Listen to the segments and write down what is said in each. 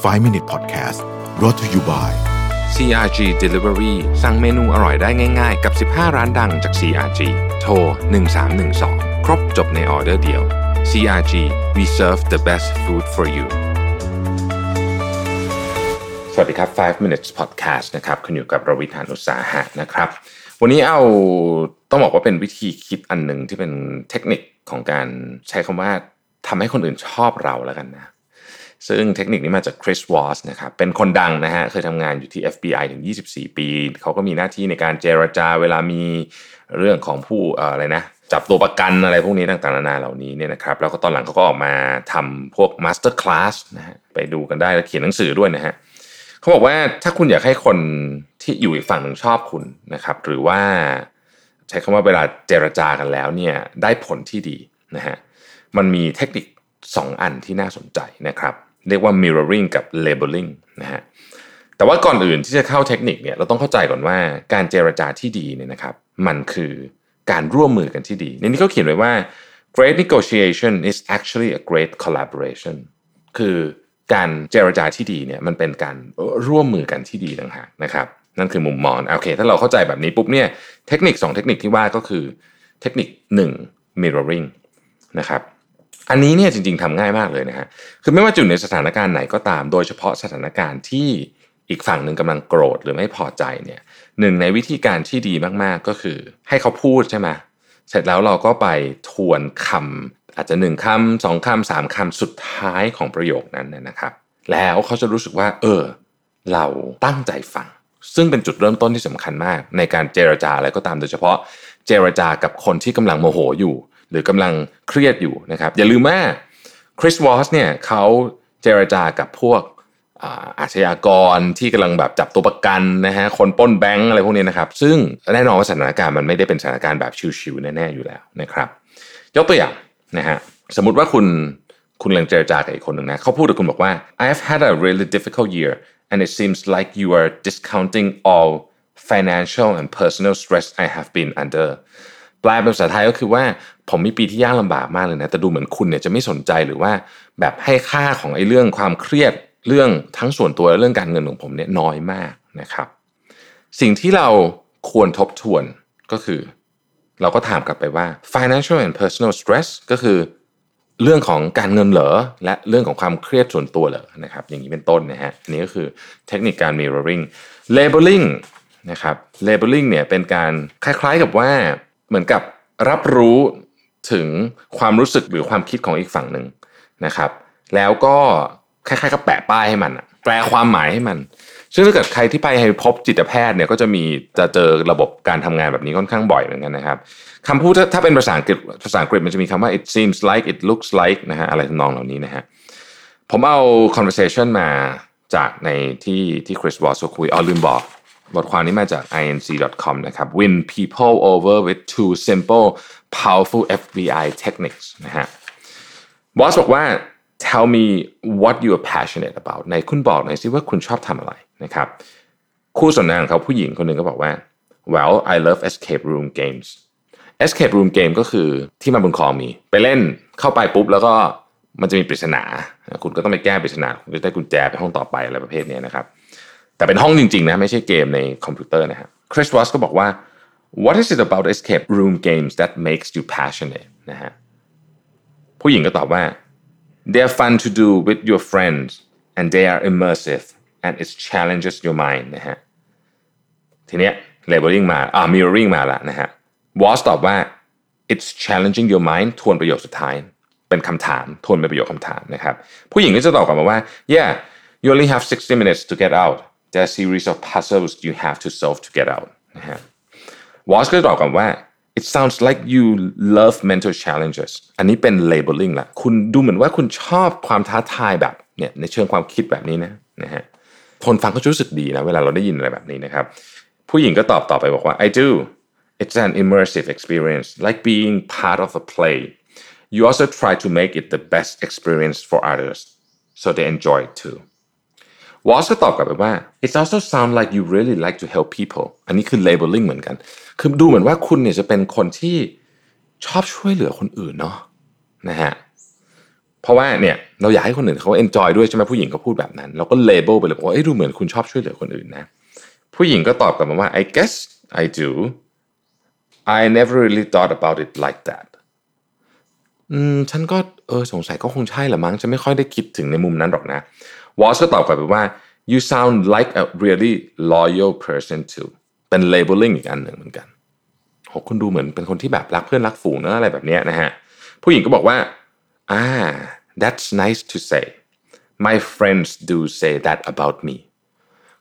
5 Minute Podcast brought to you by CRG Delivery สั่งเมนูอร่อยได้ง่าย ๆ กับ 15 ร้านดังจาก CRG โทร 1312 ครบจบในออเดอร์เดียว CRG we serve the best food for you สวัสดีครับ 5 minutes podcast นะครับคุณอยู่กับรวิธานอุตสาหะนะครับ วันนี้เอาต้องบอกว่าเป็นวิธีคิดอันหนึ่งที่เป็นเทคนิคของการใช้คำว่าทำให้คนอื่นชอบเราแล้วกันนะ ซึ่งเทคนิคนี้มาจากคริสวอสนะครับเป็นคนดังนะฮะเคยทำงานอยู่ที่ FBI ถึง 24 ปี เขาก็มีหน้าที่ในการเจรจาเวลามีเรื่องของผู้เอ่ออะไรนะจับตัวประกันอะไรพวกนี้ต่างๆนานาเหล่านี้เนี่ยนะครับแล้วก็ตอนหลังเขาก็ออกมาทำพวกมาสเตอร์คลาสนะฮะไปดูกันได้แล้วเขียนหนังสือด้วยนะฮะเขาบอกว่าถ้าคุณอยากให้คนที่อยู่อีกฝั่งหนึ่งชอบคุณนะครับหรือว่าใช้คำว่าเวลาเจรจากันแล้วเนี่ยได้ผลที่ดีนะฮะมันมีเทคนิค 2 อันที่น่าสนใจนะครับ เรียกว่า mirroring กับ labeling นะฮะแต่ว่าก่อนอื่นที่จะเข้าเทคนิคเนี่ยเราต้องเข้าใจก่อนว่าการเจรจาที่ดีเนี่ยนะครับ มันคือการร่วมมือกันที่ดีในนี้เขาเขียนไว้ว่า great negotiation is actually a great collaboration คือการเจรจาที่ดีเนี่ยมันเป็นการร่วมมือกันที่ดีต่างหากนะครับนั่นคือมุมมองโอเค ถ้าเราเข้าใจแบบนี้ปุ๊บเนี่ยเทคนิค 2 เทคนิคที่ว่าก็คือเทคนิค 1 mirroring นะครับ อันนี้เนี่ยจริงๆทำง่ายมากเลยนะฮะคือไม่ว่าจะอยู่ในสถานการณ์ไหนก็ตาม โดยเฉพาะสถานการณ์ที่อีกฝั่งหนึ่งกำลังโกรธหรือไม่พอใจเนี่ยหนึ่งในวิธีการที่ดีมากๆก็คือ ให้เขาพูดใช่ไหมเสร็จแล้วเราก็ไปทวนคำอาจจะหนึ่งคำสองคำสามคำสุดท้ายของประโยคนั้นนะครับ แล้วเขาจะรู้สึกว่า เออ เราตั้งใจฟัง ซึ่งเป็นจุดเริ่มต้นที่สำคัญมาก ในการเจรจาอะไรก็ตามโดยเฉพาะเจรจากับคนที่กำลังโมโหอยู่ หรือกำลังเครียดอยู่นะครับอย่าลืมว่าคริสวอสเนี่ยเขาเจรจากับพวกอาชญากรที่กำลังแบบจับตัวประกันนะฮะคนป้นแบงก์อะไรพวกนี้นะครับ ซึ่งแน่นอนว่าสถานการณ์มันไม่ได้เป็นสถานการณ์แบบชิวๆแน่ๆอยู่แล้วนะครับ ยกตัวอย่างนะฮะสมมติว่าคุณคุณกำลังเจรจากับอีกคนหนึ่งนะเขาพูดกับคุณบอกว่า I've had a really difficult year and it seems like you are discounting all financial and personal stress I have been under แปลเป็นภาษาไทยก็คือว่าผมมีปีที่ยากลำบากมากเลยนะแต่ดูเหมือนคุณเนี่ยจะไม่สนใจหรือว่า แบบให้ค่าของไอ้เรื่องความเครียดเรื่องทั้งส่วนตัวและเรื่องการเงินของผมเนี่ยน้อยมากนะครับ สิ่งที่เราควรทบทวนก็คือ เราก็ถามกลับไปว่า financial and personal stress ก็คือเรื่องของการเงินเหรอและเรื่องของความเครียดส่วนตัวเหรอนะครับ อย่างนี้เป็นต้นนะฮะอันนี้ก็คือเทคนิคการ mirroring labeling นะครับ labeling เนี่ยเป็นการคล้ายๆกับว่า เหมือนกับรับรู้ถึงความรู้สึกหรือความคิดของอีกฝั่งหนึ่งนะครับ แล้วก็คล้ายๆกับแปะป้ายให้มันแปลความหมายให้มัน ซึ่งถ้าเกิดใครที่ไปให้พบจิตแพทย์เนี่ยก็จะมีจะเจอระบบการทำงานแบบนี้ค่อนข้างบ่อยเหมือนกันนะครับคำพูดถ้าเป็นภาษาอังกฤษภาษาอังกฤษมันจะมีคำว่า it seems like it looks like นะฮะอะไรทำนองเหล่านี้นะฮะผมเอา conversation มาจากในที่ที่คริสวอสคุยอ๋อลืมบอก บทความนี้มาจาก inc.com นะครับ win people over with two simple powerful FBI techniques นะฮะบอสบอกว่า tell me what you are passionate about ในคุณบอกหน่อยสิว่าคุณชอบทำอะไรนะครับ คู่สนทนาของเขาผู้หญิงคนหนึ่งก็บอกว่า well I love escape room games escape room game ก็คือที่มาบนคอมี ไปเล่นเข้าไปปุ๊บแล้วก็มันจะมีปริศนา คุณก็ต้องไปแก้ปริศนาคุณจะได้กุญแจไปห้องต่อไปอะไรประเภทนี้นะครับ แต่เป็นห้องจริงๆนะไม่ใช่เกมในคอมพิวเตอร์นะฮะคริสวอสก็บอกว่า what is it about escape room games that makes you passionate นะฮะผู้หญิงก็ตอบว่า they are fun to do with your friends and they are immersive and it challenges your mind นะฮะทีเนี้ย labeling มาอ่า mirroring มาแล้วนะฮะวอสตอบว่า it's challenging your mind ทวนประโยคสุดท้าย เป็นคำถาม ทวนเป็นประโยคคำถามนะครับ ผู้หญิงก็จะตอบกลับมาว่า yeah you only have 60 minutes to get out there are series of puzzles you have to solve to get out นะฮะวอสก็ตอบกลับว่า it sounds like you love mental challenges อันนี้เป็น labeling ละคุณดูเหมือนว่าคุณชอบความท้าทายแบบเนี่ยในเชิงความคิดแบบนี้นะนะฮะคนฟังก็รู้สึกดีนะเวลาเราได้ยินอะไรแบบนี้นะครับ ผู้หญิงก็ตอบต่อไปบอกว่า I do it's an immersive experience like being part of a play you also try to make it the best experience for others so they enjoy it too วอสก็ตอบกลับไปว่า it also sound like you really like to help people อันนี้คือ labeling เหมือนกัน คือดูเหมือนว่าคุณเนี่ยจะเป็นคนที่ชอบช่วยเหลือคนอื่นเนาะนะฮะเพราะว่าเนี่ยเราอยากให้คนอื่นเขา enjoy ด้วยใช่ไหมผู้หญิงก็พูดแบบนั้น เราก็ label ไปเลยบอกว่าเอ้ยดูเหมือนคุณชอบช่วยเหลือคนอื่นนะผู้หญิงก็ตอบกลับมาว่า I guess I do I never really thought about it like that อืมฉันก็เออสงสัยก็คงใช่แหละมั้งฉันไม่ค่อยได้คิดถึงในมุมนั้นหรอกนะ วอสก็ตอบกลับไปว่า you sound like a really loyal person too เป็น labeling อีกอันหนึ่งเหมือนกันโหคุณดูเหมือนเป็นคนที่แบบรักเพื่อนรักฝูงนะอะไรแบบนี้นะฮะ ผู้หญิงก็บอกว่าอ่า that's nice to say my friends do say that about me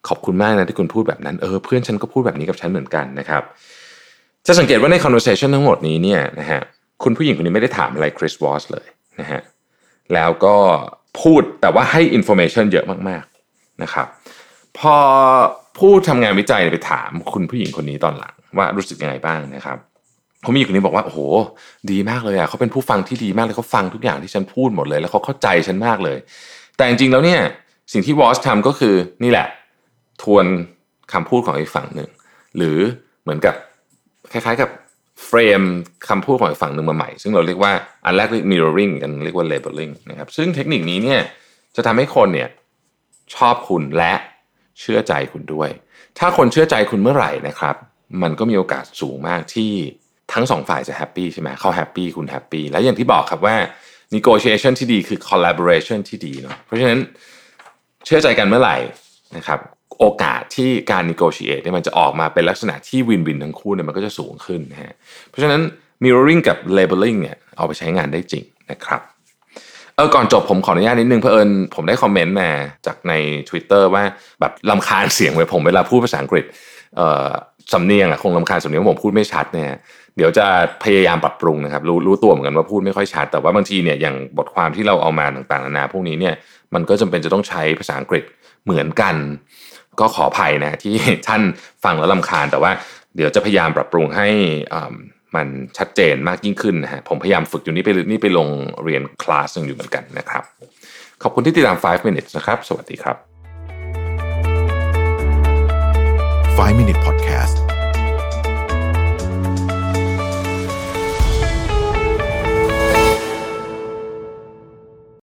ขอบคุณมากนะที่คุณพูดแบบนั้น เออเพื่อนฉันก็พูดแบบนี้กับฉันเหมือนกันนะครับ จะสังเกตว่าใน conversation ทั้งหมดนี้เนี่ยนะฮะคุณผู้หญิงคนนี้ไม่ได้ถามอะไรคริสวอสเลยนะฮะแล้วก็ พูดแต่ว่าให้ information เยอะมากๆนะครับ พอผู้ทำงานวิจัยไปถามคุณผู้หญิงคนนี้ตอนหลังว่ารู้สึกยังไงบ้างนะครับผู้หญิงคนนี้บอกว่าโอ้โหดีมากเลยอะเขาเป็นผู้ฟังที่ดีมากเลยเขาฟังทุกอย่างที่ฉันพูดหมดเลย แล้วเขาเข้าใจฉันมากเลย แต่จริงๆแล้วเนี่ยสิ่งที่วอสทำก็คือนี่แหละ ทวนคำพูดของอีกฝั่งหนึ่ง หรือเหมือนกับคล้ายๆกับ frame คำพูดของอีกฝั่งหนึ่งมาใหม่ ซึ่งเราเรียกว่าอันแรกเรียก mirroring กันเรียกว่า labeling นะครับซึ่งเทคนิคนี้เนี่ยจะทำให้คนเนี่ยชอบคุณและเชื่อใจคุณด้วย ถ้าคนเชื่อใจคุณเมื่อไหร่นะครับ มันก็มีโอกาสสูงมากที่ทั้งสองฝ่ายจะ happy ใช่ไหมเขา happy คุณ happy แล้วอย่างที่บอกครับว่า negotiation ที่ดีคือ collaboration ที่ดีเนาะเพราะฉะนั้นเชื่อใจกันเมื่อไหร่นะครับ โอกาสที่การ negotiate เนี่ยมันจะออกมาเป็นลักษณะที่วินวินทั้งคู่เนี่ยมันก็จะสูงขึ้นนะฮะเพราะฉะนั้น mirroring กับ labeling เนี่ยเอาไปใช้งานได้จริงนะครับเออก่อนจบผมขออนุญาตนิดนึงเพราะเอิญผมได้คอมเมนต์มาจากใน Twitter ว่าแบบลำคาญเสียงไว้ผมเวลาพูดภาษาอังกฤษเอ่อสำเนียงอะคงลำคาญสำเนียงผมพูดไม่ชัดเนี่ยเดี๋ยวจะพยายามปรับปรุงนะครับรู้รู้ตัวเหมือนกันว่าพูดไม่ค่อยชัด แต่ว่าบางทีเนี่ยอย่างบทความที่เราเอามาต่างๆนานาพวกนี้เนี่ยมันก็จำเป็นจะต้องใช้ภาษาอังกฤษเหมือนกัน ก็ขออภัยนะที่ท่านฟังแล้วลำคาญ แต่ว่าเดี๋ยวจะพยายามปรับปรุงให้มันชัดเจนมากยิ่งขึ้นนะฮะผมพยายามฝึกอยู่นี่ไปนี่ไปลงเรียนคลาสหนึงอยู่เหมือนกันนะครับ ขอบคุณที่ติดตาม 5 minutes นะครับ สวัสดีครับ 5 Minute Podcast